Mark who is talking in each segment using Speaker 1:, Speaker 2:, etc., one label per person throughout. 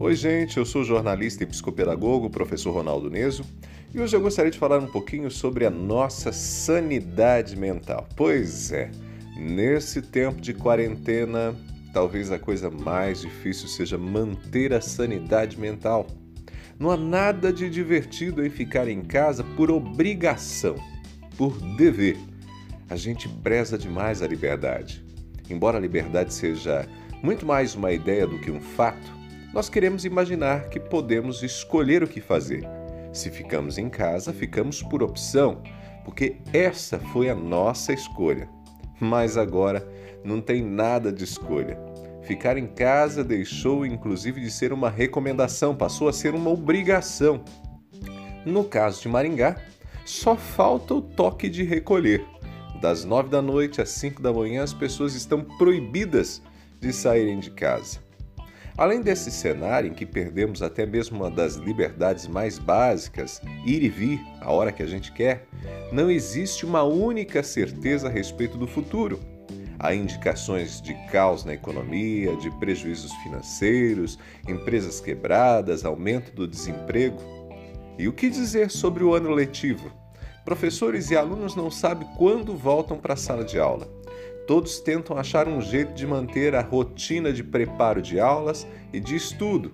Speaker 1: Oi, gente, eu sou jornalista e psicopedagogo, professor Ronaldo Neso, e hoje eu gostaria de falar um pouquinho sobre a nossa sanidade mental. Pois é, nesse tempo de quarentena, talvez a coisa mais difícil seja manter a sanidade mental. Não há nada de divertido em ficar em casa por obrigação, por dever. A gente preza demais a liberdade. Embora a liberdade seja muito mais uma ideia do que um fato, nós queremos imaginar que podemos escolher o que fazer. Se ficamos em casa, ficamos por opção, porque essa foi a nossa escolha. Mas agora não tem nada de escolha. Ficar em casa deixou inclusive de ser uma recomendação, passou a ser uma obrigação. No caso de Maringá, só falta o toque de recolher. Das nove da noite às cinco da manhã, as pessoas estão proibidas de saírem de casa. Além desse cenário em que perdemos até mesmo uma das liberdades mais básicas, ir e vir a hora que a gente quer, não existe uma única certeza a respeito do futuro. Há indicações de caos na economia, de prejuízos financeiros, empresas quebradas, aumento do desemprego. E o que dizer sobre o ano letivo? Professores e alunos não sabem quando voltam para a sala de aula. Todos tentam achar um jeito de manter a rotina de preparo de aulas e de estudo,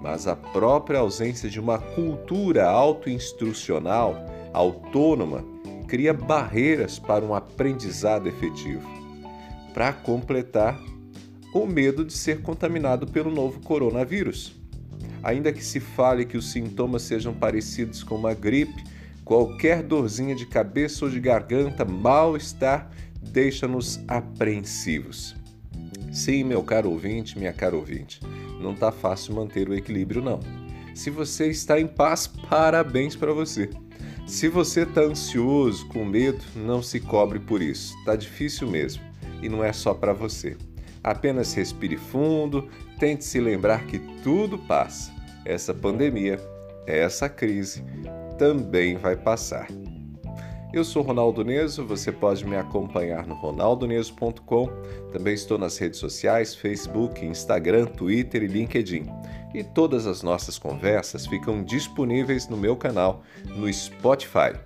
Speaker 1: mas a própria ausência de uma cultura autoinstrucional, autônoma, cria barreiras para um aprendizado efetivo. Para completar, o medo de ser contaminado pelo novo coronavírus. Ainda que se fale que os sintomas sejam parecidos com uma gripe, qualquer dorzinha de cabeça ou de garganta, mal-estar deixa-nos apreensivos. Sim, meu caro ouvinte, minha cara ouvinte, não está fácil manter o equilíbrio, não. Se você está em paz, parabéns para você. Se você está ansioso, com medo, não se cobre por isso. Tá difícil mesmo. E não é só para você. Apenas respire fundo, tente se lembrar que tudo passa. Essa pandemia, essa crise também vai passar. Eu sou Ronaldo Neso, você pode me acompanhar no ronaldoneso.com. Também estou nas redes sociais, Facebook, Instagram, Twitter e LinkedIn. E todas as nossas conversas ficam disponíveis no meu canal no Spotify.